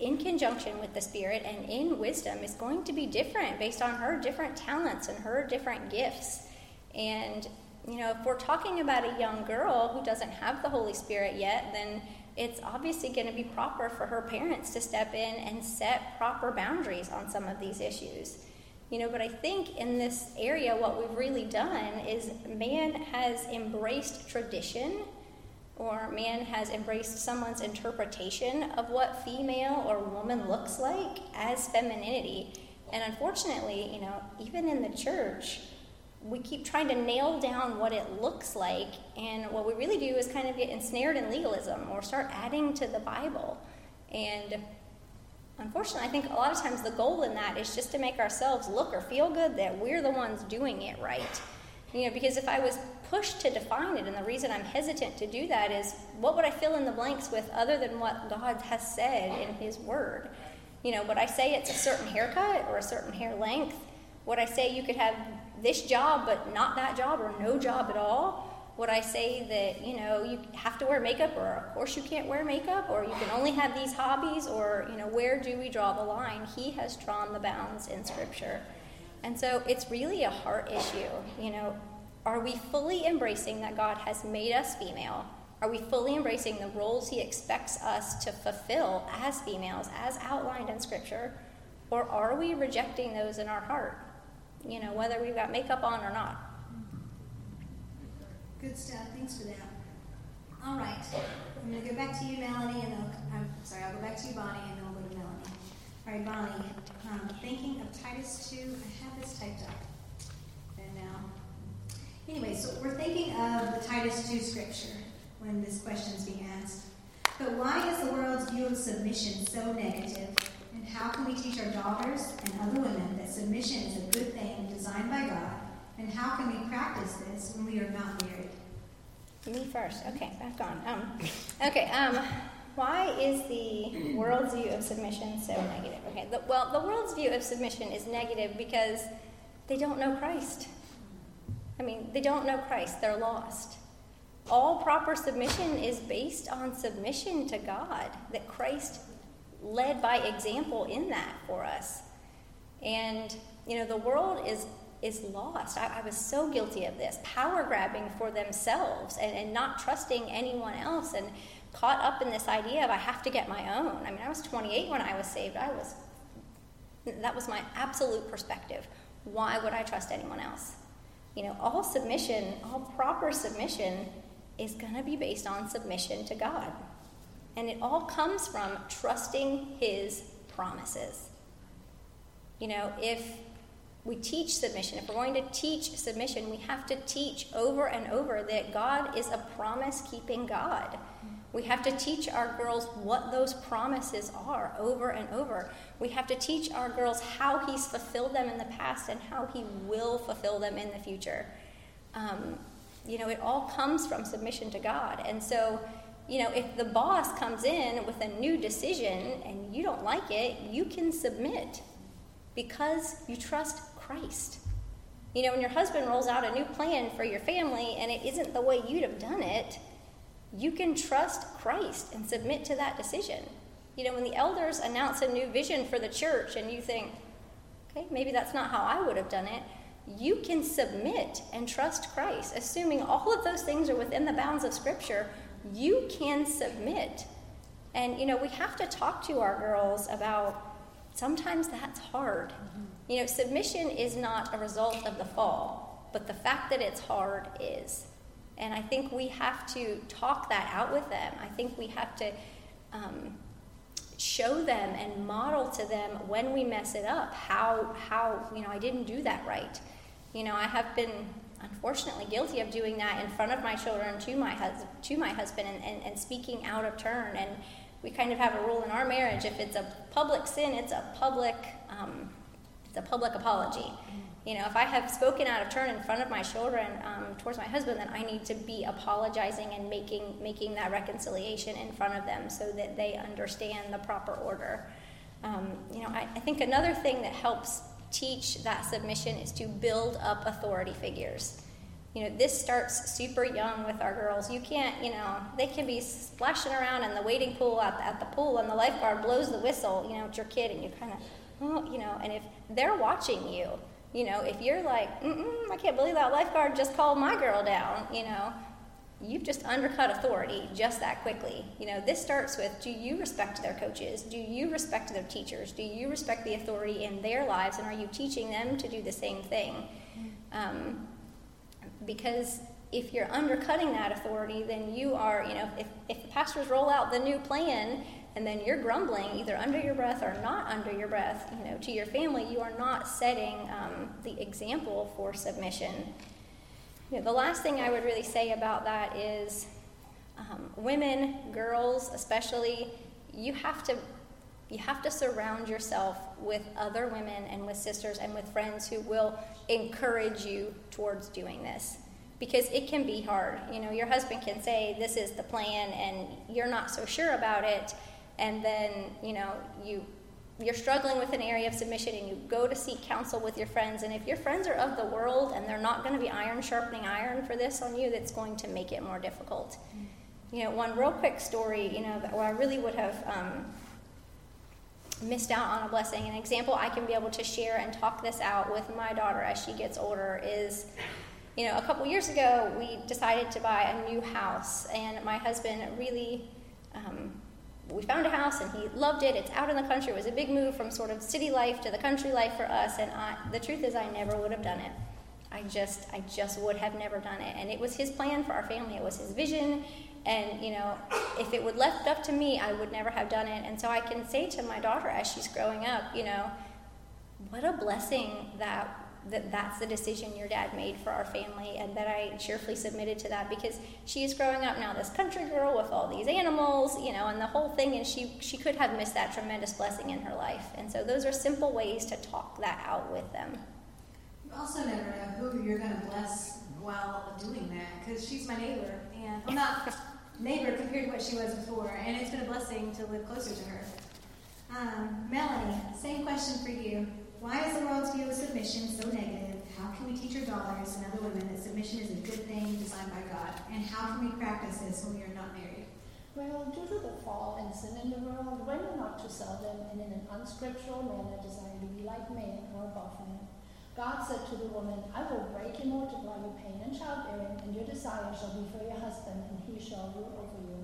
in conjunction with the Spirit and in wisdom is going to be different based on her different talents and her different gifts. And, you know, if we're talking about a young girl who doesn't have the Holy Spirit yet, then it's obviously going to be proper for her parents to step in and set proper boundaries on some of these issues. You know, but I think in this area, what we've really done is man has embraced tradition or man has embraced someone's interpretation of what female or woman looks like as femininity. And unfortunately, you know, even in the church, we keep trying to nail down what it looks like, and what we really do is kind of get ensnared in legalism or start adding to the Bible. And unfortunately, I think a lot of times the goal in that is just to make ourselves look or feel good that we're the ones doing it right. You know, because if I was pushed to define it, and the reason I'm hesitant to do that is what would I fill in the blanks with other than what God has said in His Word? You know, would I say it's a certain haircut or a certain hair length? Would I say you could have this job but not that job or no job at all? Would I say that, you know, you have to wear makeup or of course you can't wear makeup or you can only have these hobbies or, you know, where do we draw the line? He has drawn the bounds in Scripture. And so it's really a heart issue. You know, are we fully embracing that God has made us female? Are we fully embracing the roles He expects us to fulfill as females, as outlined in Scripture? Or are we rejecting those in our heart? You know, whether we've got makeup on or not. Good stuff. Thanks for that. All right. I'm going to go back to you, Melanie, and then I'm sorry, I'll go back to you, Bonnie, and then we'll go to Melanie. All right, Bonnie. Um, thinking of Titus 2. I have this typed up. Anyway, so we're thinking of the Titus 2 scripture when this question is being asked. But why is the world's view of submission so negative? And how can we teach our daughters and other women that submission is a good thing designed by God? And how can we practice this when we are not married? Me first. Okay, back on. Um, okay. Um, why is the world's view of submission so negative? Okay, the, well, the world's view of submission is negative because they don't know Christ. I mean, they don't know Christ, they're lost. All proper submission is based on submission to God, that Christ led by example in that for us. And, you know, the world is is lost. I, I, was so guilty of this, power grabbing for themselves and, and not trusting anyone else. And caught up in this idea of I have to get my own. I mean, I was 28 when I was saved. I was that was my absolute perspective. Why would I trust anyone else? You know, all submission, all proper submission is going to be based on submission to God. And it all comes from trusting his promises. You know, if we teach submission, if we're going to teach submission, we have to teach over and over that God is a promise keeping God. We have to teach our girls what those promises are over and over. We have to teach our girls how He's fulfilled them in the past and how He will fulfill them in the future. Um, you know, it all comes from submission to God. And so, you know, if the boss comes in with a new decision and you don't like it, you can submit because you trust Christ. You know, when your husband rolls out a new plan for your family and it isn't the way you'd have done it, you can trust Christ and submit to that decision. You know, when the elders announce a new vision for the church and you think, okay, maybe that's not how I would have done it, you can submit and trust Christ. Assuming all of those things are within the bounds of Scripture, you can submit. And, you know, we have to talk to our girls about sometimes that's hard. Mm-hmm. You know, submission is not a result of the fall, but the fact that it's hard is. And I think we have to talk that out with them. I think we have to um, show them and model to them when we mess it up how, how, you know, I didn't do that right. You know, I have been unfortunately guilty of doing that in front of my children to my, hus- to my husband and, and, and speaking out of turn. And we kind of have a rule in our marriage if it's a public sin, it's a public, um, it's a public apology. You know, if I have spoken out of turn in front of my children um, towards my husband, then I need to be apologizing and making making that reconciliation in front of them so that they understand the proper order. Um, you know, I, I think another thing that helps teach that submission is to build up authority figures. You know, this starts super young with our girls. You can't, you know, they can be splashing around in the wading pool at the, at the pool, and the lifeguard blows the whistle, you know, it's your kid, and you kind of, well, you know, and if they're watching you, you know, if you're like, Mm-mm, I can't believe that lifeguard just called my girl down, you know, you've just undercut authority just that quickly. You know, this starts with do you respect their coaches? Do you respect their teachers? Do you respect the authority in their lives? And are you teaching them to do the same thing? Um, because if you're undercutting that authority, then you are, you know, if, if the pastors roll out the new plan and then you're grumbling either under your breath or not under your breath you know to your family you are not setting um, the example for submission. You know, the last thing i would really say about that is um, women girls especially you have to you have to surround yourself with other women and with sisters and with friends who will encourage you towards doing this. Because it can be hard. You know, your husband can say, This is the plan, and you're not so sure about it and then you know you you're struggling with an area of submission and you go to seek counsel with your friends. And if your friends are of the world and they're not going to be iron sharpening iron for this on you that's going to make it more difficult. You know one real quick story you know where i really would have um, missed out on a blessing. An example i can be able to share and talk this out with my daughter as she gets older is you know a couple years ago we decided to buy a new house. And my husband really um, we found a house and he loved it. It's out in the country. It was a big move from sort of city life to the country life for us. And I, the truth is, I never would have done it. I just, I just would have never done it. And it was his plan for our family. It was his vision. And you know, if it would left up to me, I would never have done it. And so I can say to my daughter as she's growing up, you know, what a blessing that that that's the decision your dad made for our family and that I cheerfully submitted to that because she is growing up now this country girl with all these animals you know and the whole thing and she she could have missed that tremendous blessing in her life. And so those are simple ways to talk that out with them. You also never know who you're going to bless while doing that because she's my neighbor and well not neighbor compared to what she was before and it's been a blessing to live closer to her. Um, Melanie same question for you why is the world's view of submission so negative? How can we teach our daughters and other women that submission is a good thing designed by God? And how can we practice this when we are not married? Well, due to the fall and sin in the world, women not too seldom and in an unscriptural manner desire to be like men or above men. God said to the woman, I will break and multiply your pain and childbearing, and your desire shall be for your husband, and he shall rule over you.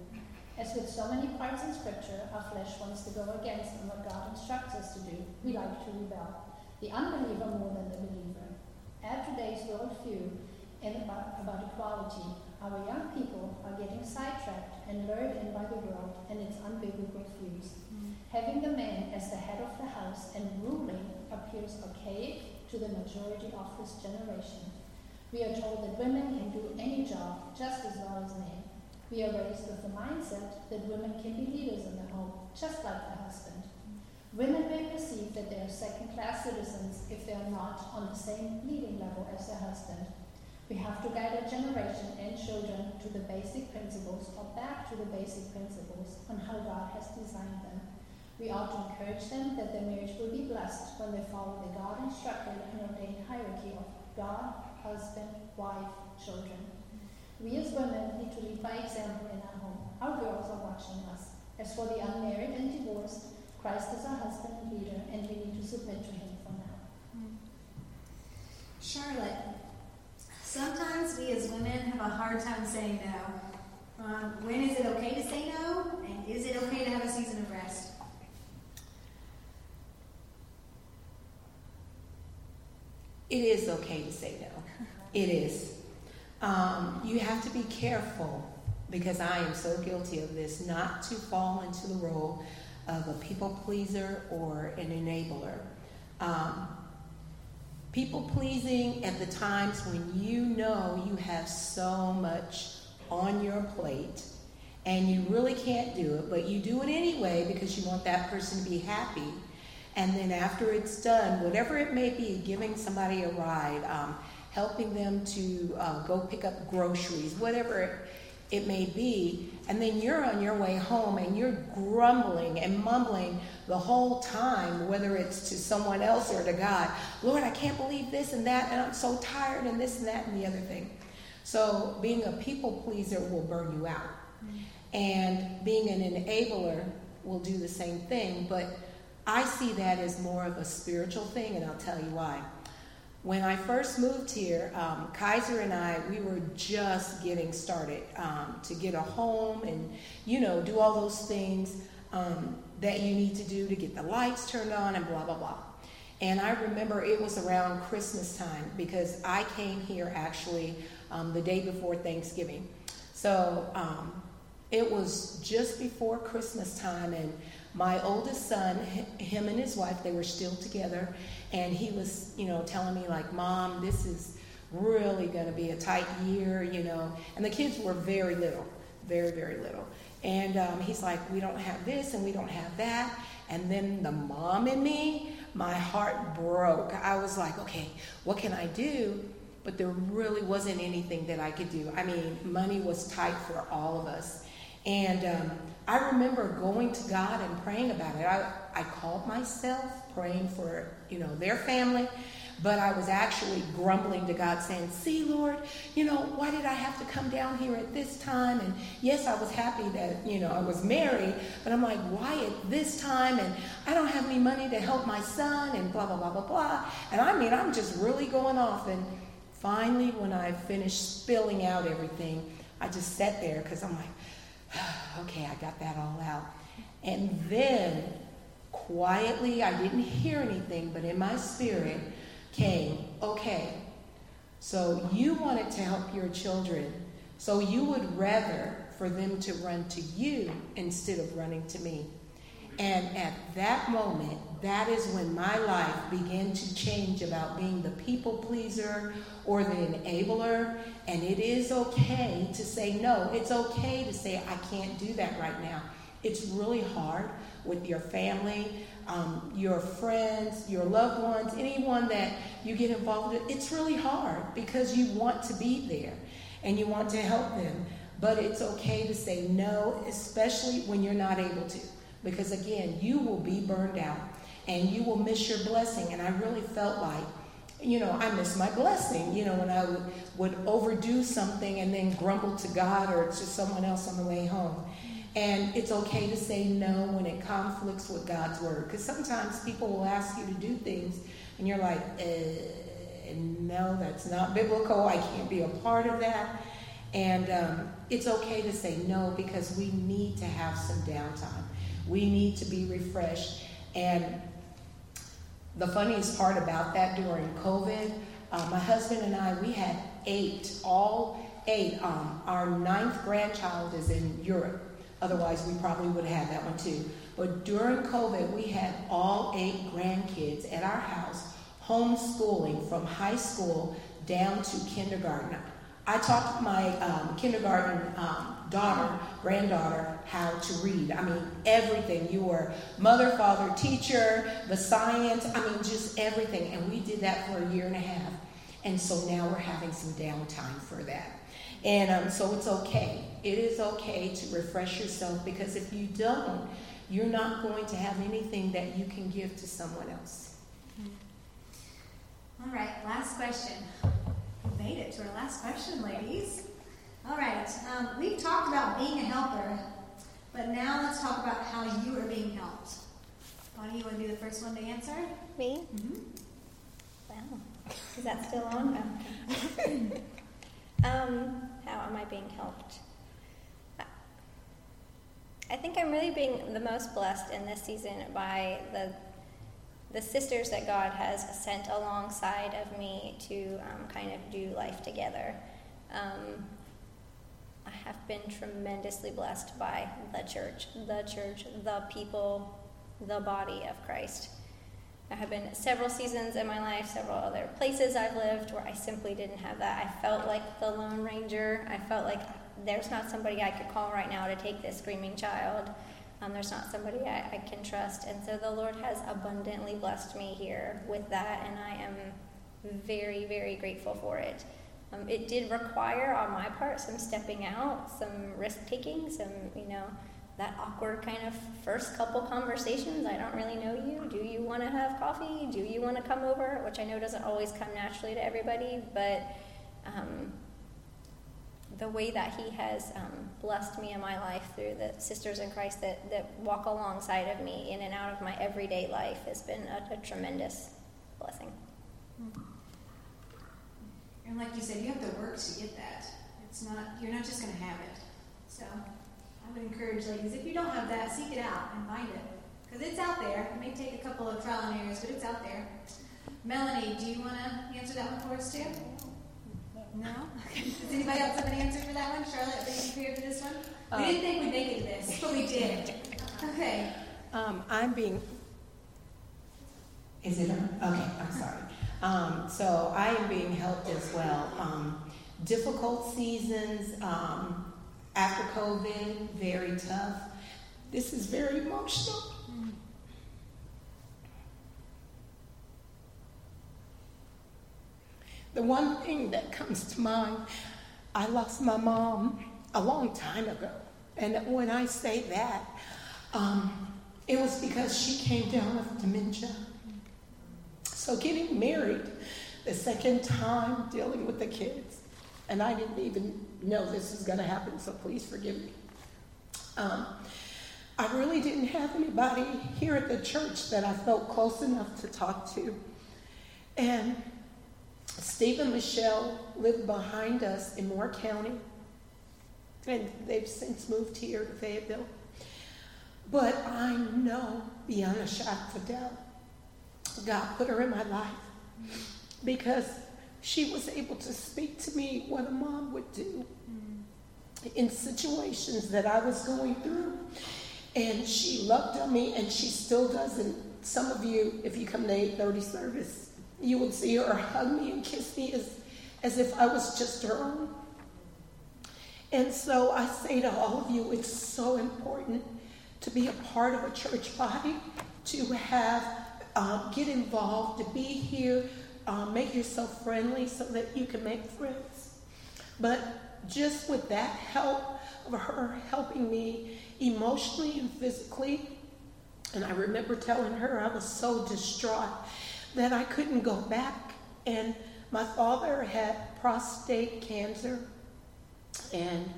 As with so many parts in Scripture, our flesh wants to go against what God instructs us to do. We like to rebel. The unbeliever more than the believer. Add today's worldview and about, about equality. Our young people are getting sidetracked and lured in by the world and its unbiblical views. Mm. Having the man as the head of the house and ruling appears archaic to the majority of this generation. We are told that women can do any job just as well as men. We are raised with the mindset that women can be leaders in the home, just like the husband. Women may perceive that they are second class citizens if they are not on the same leading level as their husband. We have to guide our generation and children to the basic principles or back to the basic principles on how God has designed them. We ought to encourage them that their marriage will be blessed when they follow the God instructed and ordained hierarchy of God, husband, wife, children. We as women need to lead by example in our home. Our girls are watching us. As for the unmarried and divorced, Christ is our husband and leader, and we need to submit to him for now. Charlotte, sometimes we as women have a hard time saying no. Um, when is it okay to say no? And is it okay to have a season of rest? It is okay to say no. It is. Um, you have to be careful because I am so guilty of this, not to fall into the role of a people pleaser or an enabler. Um, people pleasing at the times when you know you have so much on your plate and you really can't do it, but you do it anyway because you want that person to be happy. And then after it's done, whatever it may be, giving somebody a ride, um, helping them to uh, go pick up groceries, whatever it may be, and then you're on your way home and you're grumbling and mumbling the whole time, whether it's to someone else or to God, Lord, I can't believe this and that, and I'm so tired, and this and that and the other thing. So, being a people pleaser will burn you out. And being an enabler will do the same thing, but I see that as more of a spiritual thing, and I'll tell you why. When I first moved here, um, Kaiser and I, we were just getting started um, to get a home and, you know, do all those things um, that you need to do to get the lights turned on and blah, blah, blah. And I remember it was around Christmas time because I came here actually um, the day before Thanksgiving. So um, it was just before Christmas time, and my oldest son, him and his wife, they were still together, and he was, you know, telling me like, "Mom, this is really going to be a tight year," you know. And the kids were very little, very very little. And um, he's like, "We don't have this, and we don't have that." And then the mom in me, my heart broke. I was like, "Okay, what can I do?" But there really wasn't anything that I could do. I mean, money was tight for all of us, and um, I remember going to God and praying about it. I, I called myself praying for, you know, their family, but I was actually grumbling to God saying, see, Lord, you know, why did I have to come down here at this time? And yes, I was happy that, you know, I was married, but I'm like, why at this time? And I don't have any money to help my son and blah, blah, blah, blah, blah. And I mean, I'm just really going off. And finally, when I finished spilling out everything, I just sat there because I'm like, okay, I got that all out. And then, quietly, I didn't hear anything, but in my spirit came, okay, so you wanted to help your children, so you would rather for them to run to you instead of running to me. And at that moment, that is when my life began to change about being the people pleaser or the enabler. And it is okay to say no. It's okay to say, I can't do that right now. It's really hard with your family, um, your friends, your loved ones, anyone that you get involved with. It's really hard because you want to be there and you want to help them. But it's okay to say no, especially when you're not able to. Because again, you will be burned out and you will miss your blessing. And I really felt like, you know, I missed my blessing, you know, when I would, would overdo something and then grumble to God or to someone else on the way home. And it's okay to say no when it conflicts with God's word. Because sometimes people will ask you to do things and you're like, uh, no, that's not biblical. I can't be a part of that. And um, it's okay to say no because we need to have some downtime. We need to be refreshed. And the funniest part about that during COVID, uh, my husband and I, we had eight, all eight. Um, our ninth grandchild is in Europe. Otherwise, we probably would have had that one too. But during COVID, we had all eight grandkids at our house, homeschooling from high school down to kindergarten. I taught my um, kindergarten um, daughter, granddaughter, how to read. I mean, everything. You were mother, father, teacher, the science, I mean, just everything. And we did that for a year and a half. And so now we're having some downtime for that. And um, so it's okay. It is okay to refresh yourself because if you don't, you're not going to have anything that you can give to someone else. All right, last question. We made it to our last question, ladies. All right, um, we've talked about being a helper, but now let's talk about how you are being helped. Bonnie, you want to be the first one to answer? Me? Mm-hmm. Wow. Is that still on? um, how am I being helped? I think I'm really being the most blessed in this season by the the sisters that God has sent alongside of me to um, kind of do life together. Um, I have been tremendously blessed by the church, the church, the people, the body of Christ. There have been several seasons in my life, several other places I've lived where I simply didn't have that. I felt like the Lone Ranger. I felt like there's not somebody I could call right now to take this screaming child. Um, there's not somebody I, I can trust. And so the Lord has abundantly blessed me here with that, and I am very, very grateful for it. Um, it did require on my part some stepping out, some risk taking, some, you know, that awkward kind of first couple conversations. I don't really know you. Do you want to have coffee? Do you want to come over? Which I know doesn't always come naturally to everybody, but um, the way that He has um, blessed me in my life through the sisters in Christ that, that walk alongside of me in and out of my everyday life has been a, a tremendous blessing. And like you said, you have to work to get that. It's not you're not just going to have it. So I would encourage ladies, if you don't have that, seek it out and find it. Because it's out there. It may take a couple of trial and errors, but it's out there. Melanie, do you want to answer that one for us too? No? Does anybody else have an answer for that one? Charlotte, are you prepared for this one? We didn't think we'd make it this, but we did. Okay. Um, I'm being. Is it? Okay, I'm sorry. Um, so I am being helped as well. Um, difficult seasons um, after COVID, very tough. This is very emotional. The one thing that comes to mind, I lost my mom a long time ago. And when I say that, um, it was because she came down with dementia. So getting married the second time, dealing with the kids, and I didn't even know this was going to happen, so please forgive me. Um, I really didn't have anybody here at the church that I felt close enough to talk to. And Steve and Michelle lived behind us in Moore County, and they've since moved here to Fayetteville. But I know beyond a shadow of doubt, God put her in my life because she was able to speak to me what a mom would do in situations that I was going through. And she loved on me, and she still does. And some of you, if you come to 830 service, you would see her hug me and kiss me as, as if I was just her own. And so I say to all of you, it's so important to be a part of a church body, to have, um, get involved, to be here, um, make yourself friendly so that you can make friends. But just with that help of her helping me emotionally and physically, and I remember telling her I was so distraught that I couldn't go back. And my father had prostate cancer, and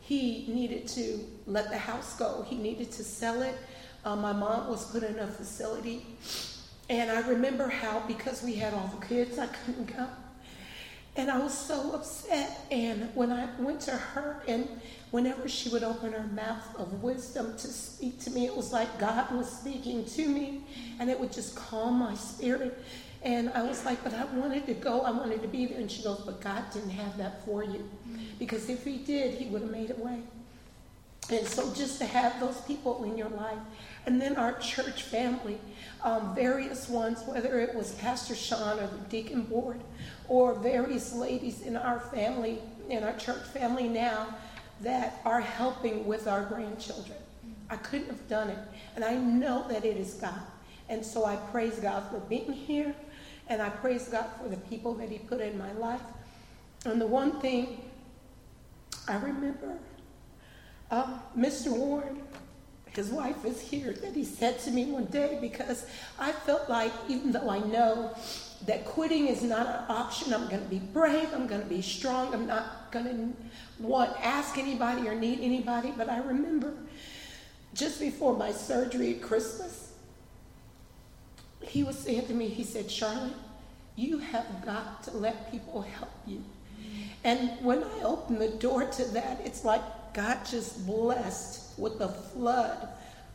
he needed to let the house go. He needed to sell it. Uh, my mom was put in a facility. And I remember how, because we had all the kids, I couldn't go. And I was so upset. And when I went to her, and whenever she would open her mouth of wisdom to speak to me, it was like God was speaking to me, and it would just calm my spirit. And I was like, but I wanted to go, I wanted to be there. And she goes, but God didn't have that for you. Because if He did, He would have made a way. And so just to have those people in your life. And then our church family, um, various ones, whether it was Pastor Sean or the deacon board, or various ladies in our family, in our church family now, that are helping with our grandchildren. I couldn't have done it. And I know that it is God. And so I praise God for being here. And I praise God for the people that He put in my life. And the one thing I remember, uh, Mr. Warren, his wife is here, that he said to me one day because I felt like, even though I know that quitting is not an option, I'm going to be brave, I'm going to be strong, I'm not going to want ask anybody or need anybody. But I remember just before my surgery at Christmas, he was saying to me, he said, Charlotte, you have got to let people help you. And when I opened the door to that, it's like God just blessed with a flood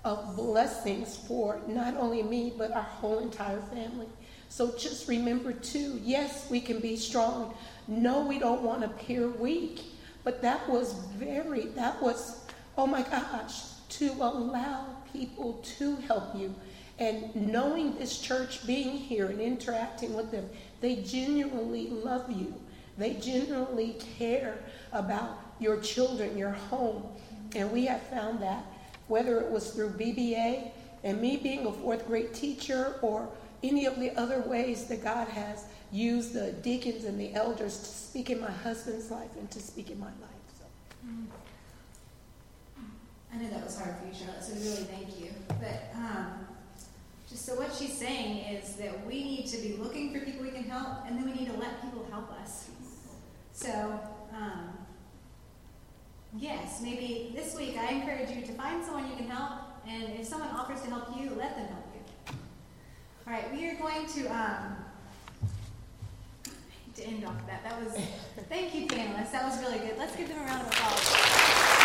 of blessings for not only me, but our whole entire family. So just remember, too, yes, we can be strong. No, we don't want to appear weak. But that was very, that was, oh my gosh, to allow people to help you. And knowing this church, being here and interacting with them, they genuinely love you. They genuinely care about your children, your home. And we have found that whether it was through BBA and me being a fourth grade teacher or any of the other ways that God has used the deacons and the elders to speak in my husband's life and to speak in my life. So. I know that was hard for you, Charlotte, so really thank you. But um, just so what she's saying is that we need to be looking for people we can help, and then we need to let people help us. So, um, yes, maybe this week I encourage you to find someone you can help, and if someone offers to help you, let them help you. All right, we are going to um, to end off that. That was thank you, panelists. That was really good. Let's give them a round of applause.